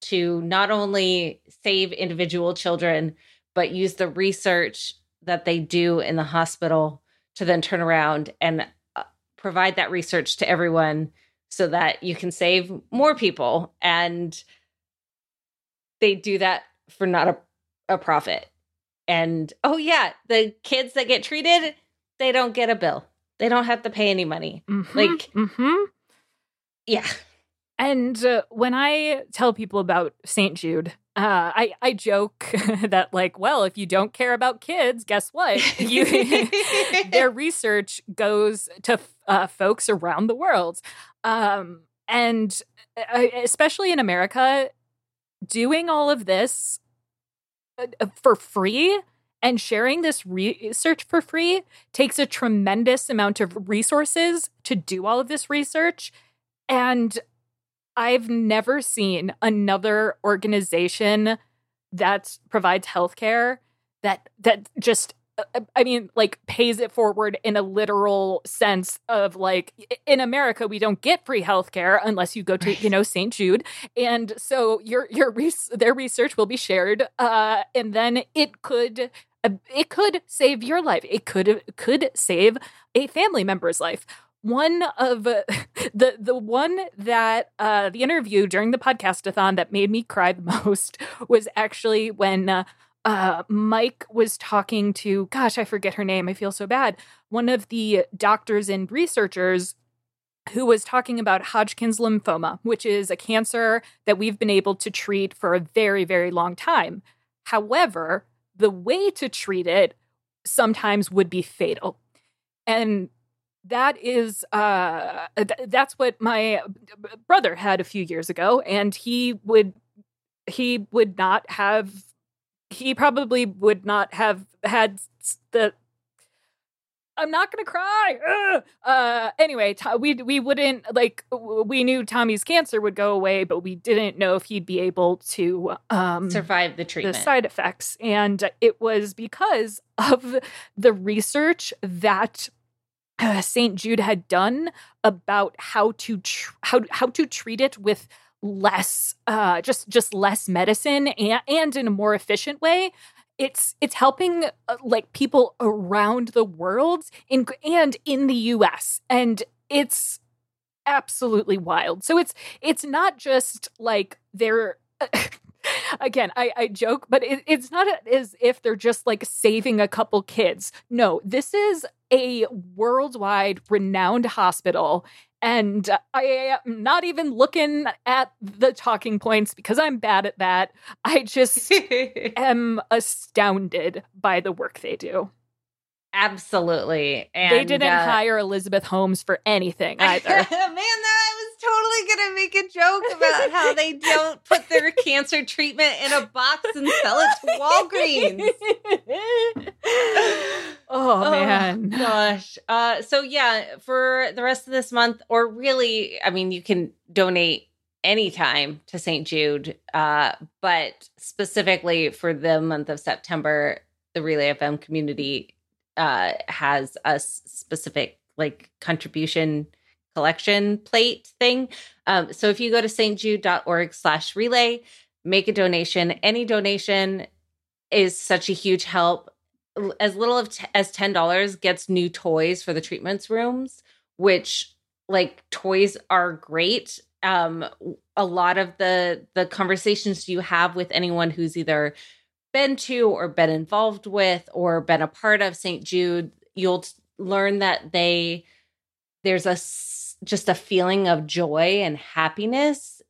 to not only save individual children, but use the research that they do in the hospital to then turn around and uh, provide that research to everyone so that you can save more people. And they do that for not a, a profit. And oh, yeah, the kids that get treated, they don't get a bill. They don't have to pay any money. Mhm, Like, mhm. yeah. And uh, when I tell people about St. Jude, uh, I, I joke that, like, well, if you don't care about kids, guess what? You, their research goes to uh, folks around the world. Um, and uh, especially in America, doing all of this uh, uh, for free and sharing this research for free takes a tremendous amount of resources to do all of this research. And I've never seen another organization that provides healthcare that that just I mean like pays it forward in a literal sense of like in America we don't get free healthcare unless you go to you know St. Jude and so your your res- their research will be shared uh and then it could uh, it could save your life it could could save a family member's life one of uh, the the one that uh, the interview during the podcastathon that made me cry the most was actually when uh, uh, Myke was talking to gosh I forget her name I feel so bad one of the doctors and researchers who was talking about Hodgkin's lymphoma which is a cancer that we've been able to treat for a very very long time. However the way to treat it sometimes would be fatal. And that is uh th- that's what my brother had a few years ago and he would he would not have he probably would not have had the I'm not gonna cry. Uh, anyway, we we wouldn't like we knew Tommy's cancer would go away, but we didn't know if he'd be able to um, Survive the treatment, the side effects, and it was because of the research that uh, St. Jude had done about how to tr- how how to treat it with less uh just just less medicine and and in a more efficient way it's it's helping uh, like people around the world in and in the US and it's absolutely wild. So it's it's not just like they're again I, I joke but it, it's not as if they're just like saving a couple kids. No this is a worldwide renowned hospital. And i am not even looking at the talking points because i'm bad at that. I just am astounded by the work they do. Absolutely. And they didn't uh, hire elizabeth holmes for anything either. Man, I totally gonna make a joke about how they don't put their cancer treatment in a box and sell it to Walgreens. oh man gosh. Uh, so yeah, for the rest of this month, or really, I mean, you can donate anytime to St. Jude, uh, but specifically for the month of September, the Relay FM community uh, has a specific like contribution collection plate thing. Um, so if you go to stjude.org slash relay, make a donation. Any donation is such a huge help. As little t- as ten dollars gets new toys for the treatments rooms, which like toys are great. Um, a lot of the the conversations you have with anyone who's either been to or been involved with or been a part of St. Jude, you'll learn that they there's a just a feeling of joy and happiness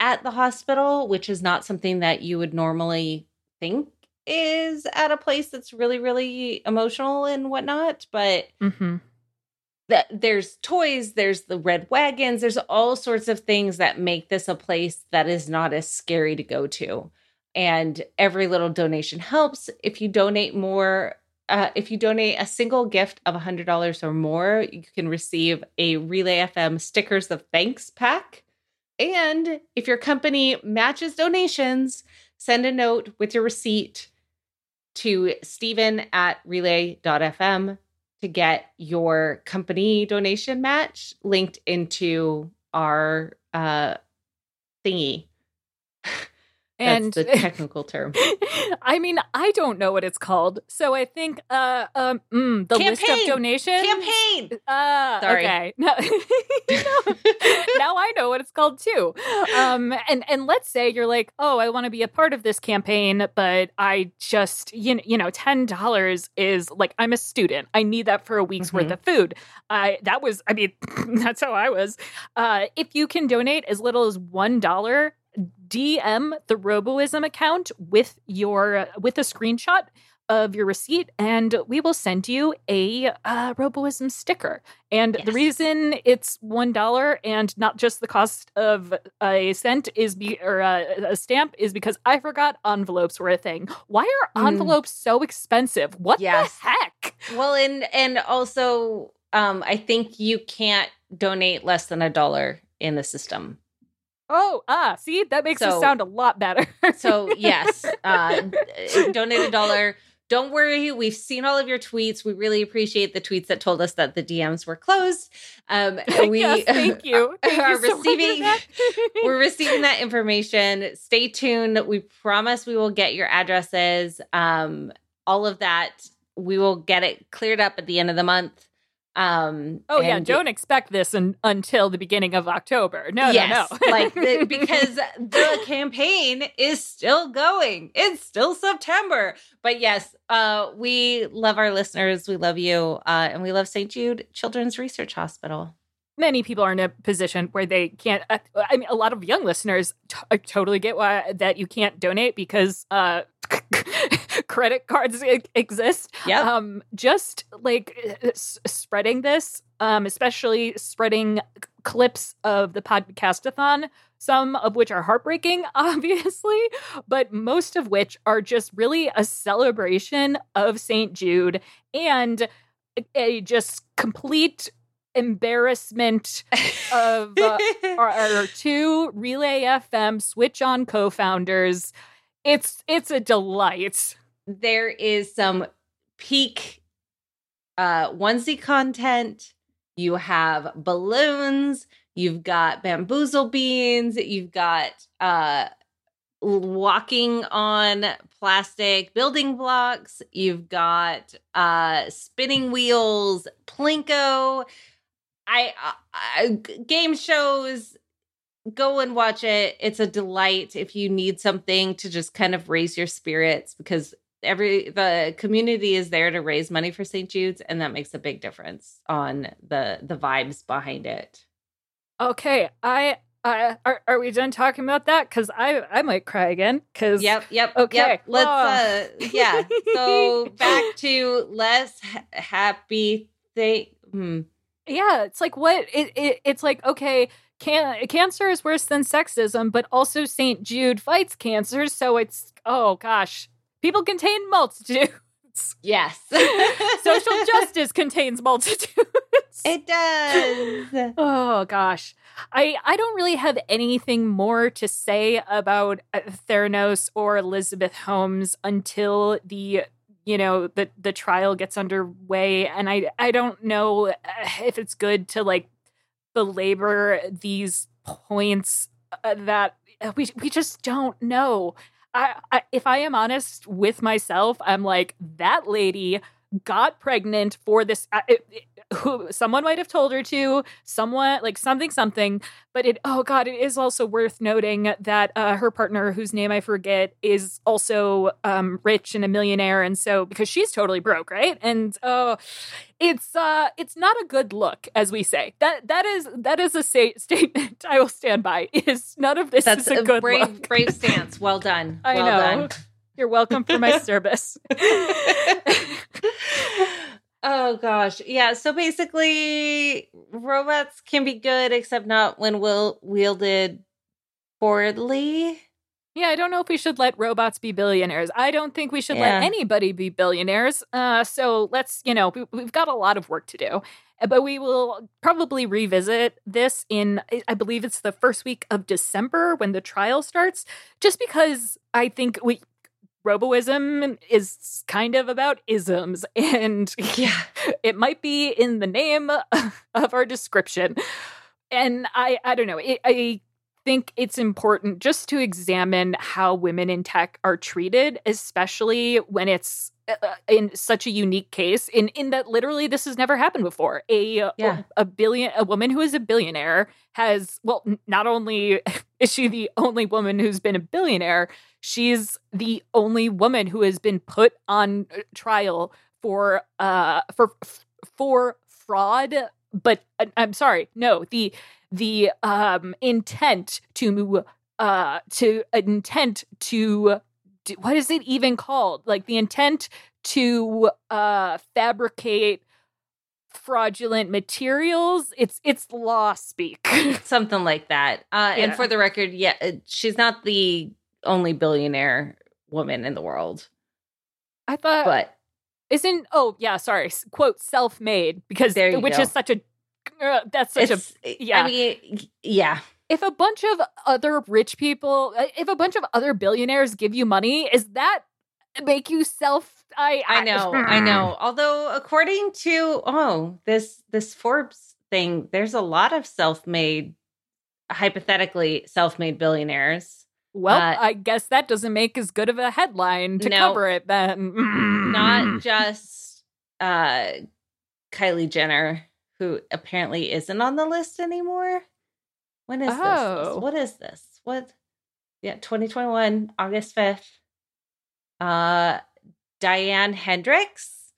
at the hospital, which is not something that you would normally think is at a place that's really, really emotional and whatnot. But mm-hmm. that there's toys, there's the red wagons, there's all sorts of things that make this a place that is not as scary to go to. And every little donation helps. If you donate more, uh, if you donate a single gift of $100 or more, you can receive a Relay FM stickers of thanks pack. And if your company matches donations, send a note with your receipt to Stephen at relay.fm to get your company donation match linked into our uh, thingy. And That's the technical term. I mean, I don't know what it's called, so I think uh um mm, the list of Campaign! donations. Campaign. Uh, Sorry. Okay. No. No. now I know what it's called too. Um, and and let's say you're like, oh, I want to be a part of this campaign, but I just you know, you know, ten dollars is like I'm a student. I need that for a week's worth Mhm. of food. I that was, I mean, that's how I was. Uh, if you can donate as little as one dollar. DM the Roboism account with your with a screenshot of your receipt, and we will send you a uh, Roboism sticker. And the reason it's one dollar and not just the cost of a cent is be or a, a stamp is because I forgot envelopes were a thing. Why are Mm. envelopes so expensive? What Yes. the heck? Well, and and also, um, I think you can't donate less than a dollar in the system. Oh, ah, see, that makes it So- sound a lot better. So yes, uh, donate a dollar. Don't worry, we've seen all of your tweets. We really appreciate the tweets that told us that the DMs were closed. Um, we yes, thank you. Thank are you so much receiving we're receiving that information. Stay tuned. We promise we will get your addresses. Um, all of that. We will get it cleared up at the end of the month. Um, Oh yeah, don't expect this un- until the beginning of October. No, yes, no, no. like the, because the campaign is still going. It's still September. But yes, uh, we love our listeners. We love you, uh, and we love St. Jude Children's Research Hospital. many people are in a position where they can't. Uh, I mean, a lot of young listeners t- I totally get why that you can't donate because uh, credit cards exist. Yep. Um, just like uh, s- spreading this, um, especially spreading c- clips of the podcastathon, some of which are heartbreaking, obviously, but most of which are just really a celebration of St. Jude and a just complete embarrassment of uh, our, our two Relay FM Switch On co-founders. It's it's a delight. there is some peak uh onesie content. You have balloons. You've got bamboozle beans. You've got uh walking on plastic building blocks. You've got uh spinning wheels plinko. I, I game shows go and watch it it's a delight if you need something to just kind of raise your spirits because every the community is there to raise money for St. Jude's and that makes a big difference on the the vibes behind it. Okay, I I are, are we done talking about that? Because I I might cry again. Because Yep, yep. Okay. Yep. Let's Oh. uh yeah. So back to less ha- happy thing. Hmm. yeah, it's like what it, it it's like. Okay, can cancer is worse than sexism, but also Saint Jude fights cancer, so it's oh gosh, people contain multitudes. Yes. Social justice contains multitudes. It does. Oh gosh. I I don't really have anything more to say about Theranos or Elizabeth Holmes until the you know the the trial gets underway and I I don't know uh, if it's good to like belabor these points uh, that uh, we we just don't know. I, I if I am honest with myself, I'm like that lady got pregnant for this uh, it, who someone might have told her to someone like something something but it oh god it is also worth noting that uh, her partner whose name i forget is also um rich and a millionaire and so because she's totally broke right and oh it's uh it's not a good look as we say that that is that is a statement i will stand by is none of this That's is a a good brave look brave stance. Well done. I well know. done. you're welcome for my service oh gosh. Yeah, so basically robots can be good except not when will wielded poorly. Yeah, I don't know if we should let robots be billionaires. I don't think we should Yeah. let anybody be billionaires. Uh, so let's, you know, we, we've got a lot of work to do. But we will probably revisit this in, I believe it's the first week of December when the trial starts, just because I think we roboism is kind of about isms, and Yeah. it might be in the name of our description. And I, I don't know. It, I think it's important just to examine how women in tech are treated, especially when it's uh, in such a unique case. In in that literally this has never happened before. A Yeah. a billion a woman who is a billionaire has well, not only is she the only woman who's been a billionaire, she's the only woman who has been put on uh, trial for uh for for fraud but uh, i'm sorry no the the um intent to uh to intent to what is it even called? Like the intent to uh fabricate fraudulent materials? It's it's law speak. Something like that. Uh, And for the record, yeah, uh, she's not the only billionaire woman in the world, i thought but isn't oh yeah sorry quote self-made because There you which go. is such a uh, that's such a yeah. I mean, yeah. if a bunch of other rich people uh, if a bunch of other billionaires give you money is that make you self i I know, I know. Although according to oh, this this Forbes thing, there's a lot of self-made hypothetically self-made billionaires. well Uh, i guess that doesn't make as good of a headline to No. cover it then Not just uh Kylie Jenner who apparently isn't on the list anymore. When is Oh. this? What is this? What Yeah, 2021 August 5th. Uh Diane Hendricks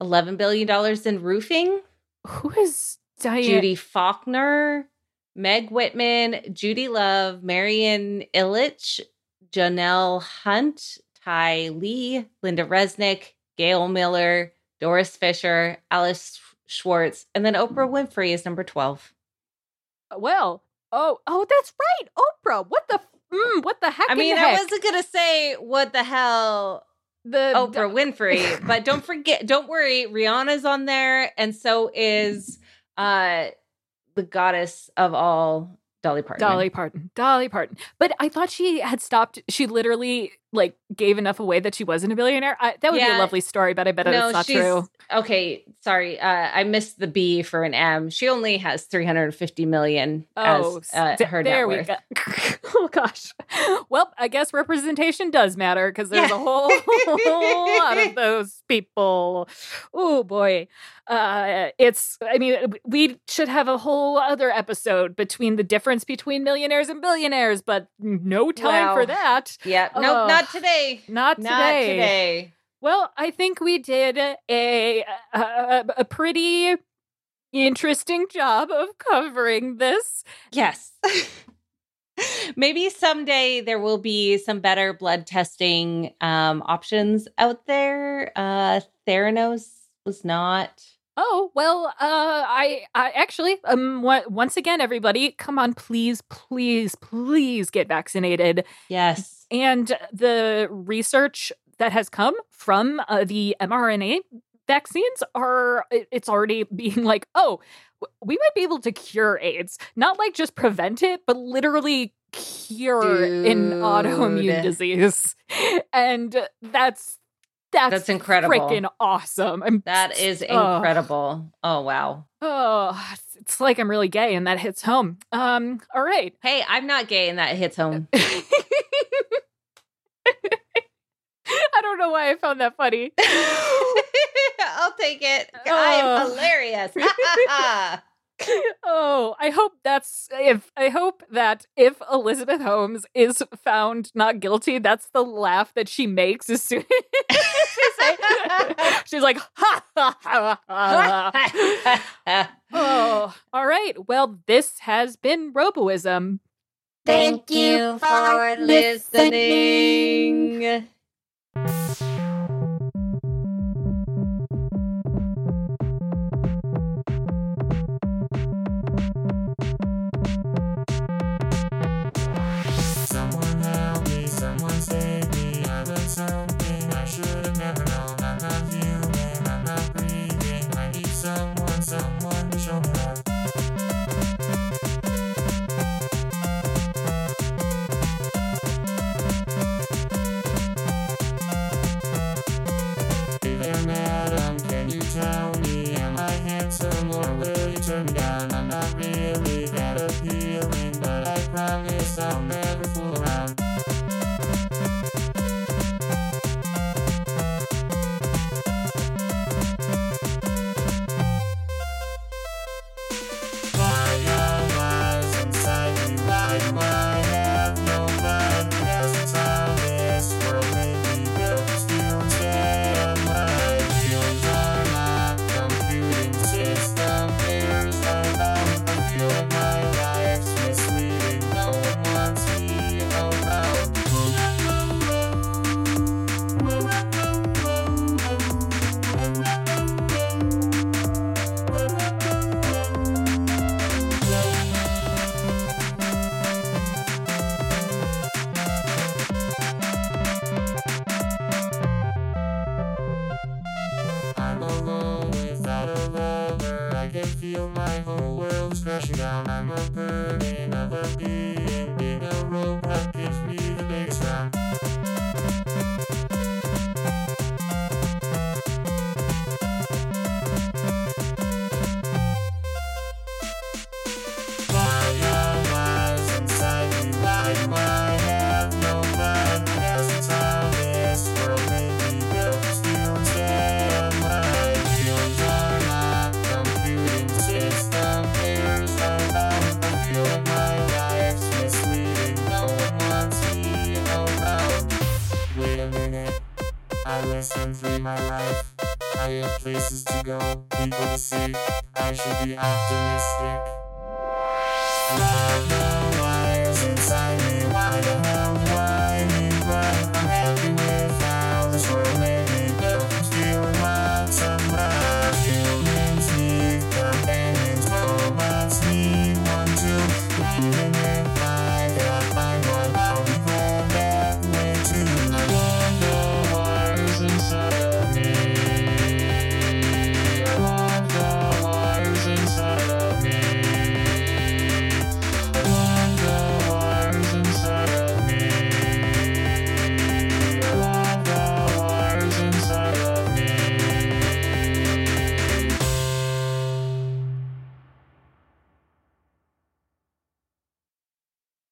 11 billion dollars in roofing. who is Diane? Judy Faulkner, Meg Whitman, Judy Love, Marian Ilitch, Johnelle Hunt, Thai Lee, Lynda Resnick, Gail Miller, Doris Fisher, Alice Schwartz, and then Oprah Winfrey is number 12. well oh oh that's right oprah what the mm, what the heck I mean, the I wasn't going to say what the hell the Oprah Winfrey, but don't forget, don't worry, Rihanna's on there, and so is uh the goddess of all, Dolly Parton. Dolly Parton. Dolly Parton. But I thought she had stopped. She literally like gave enough away that she wasn't a billionaire. I, that would be a lovely story, but I bet it's not true. Okay, sorry, uh, I missed the B for an M. She only has three hundred fifty million Oh, as uh, st- her there net we worth. go. oh gosh. Well, I guess representation does matter because there's Yeah. a whole lot of those people. Oh boy. Uh, it's. I mean, we should have a whole other episode between the difference between millionaires and billionaires, but no time Wow. for that. Yeah, no, Ugh. Not today. Not today. Not today. Well, I think we did a, a a pretty interesting job of covering this. Yes. Maybe someday there will be some better blood testing um, options out there. Uh, Theranos was not. Oh well, uh, I, I actually, um, once again, everybody, come on, please, please, please get vaccinated. Yes. And the research that has come from uh, the mRNA vaccines are it's already being like, oh, we might be able to cure AIDS, not like just prevent it, but literally cure an autoimmune disease, and that's that's, That's incredible. freaking awesome. I'm That is oh. incredible. Oh, wow. Oh, it's- it's like I'm really gay, and that hits home. Um, all right. Hey, I'm not gay, and that hits home. I don't know why I found that funny. I'll take it. I am Oh. hilarious. oh, I hope that's if I hope that if Elizabeth Holmes is found not guilty, that's the laugh that she makes as soon as she's like ha ha ha ha. Oh, all right. Well, this has been Roboism. Thank you for listening. Be optimistic.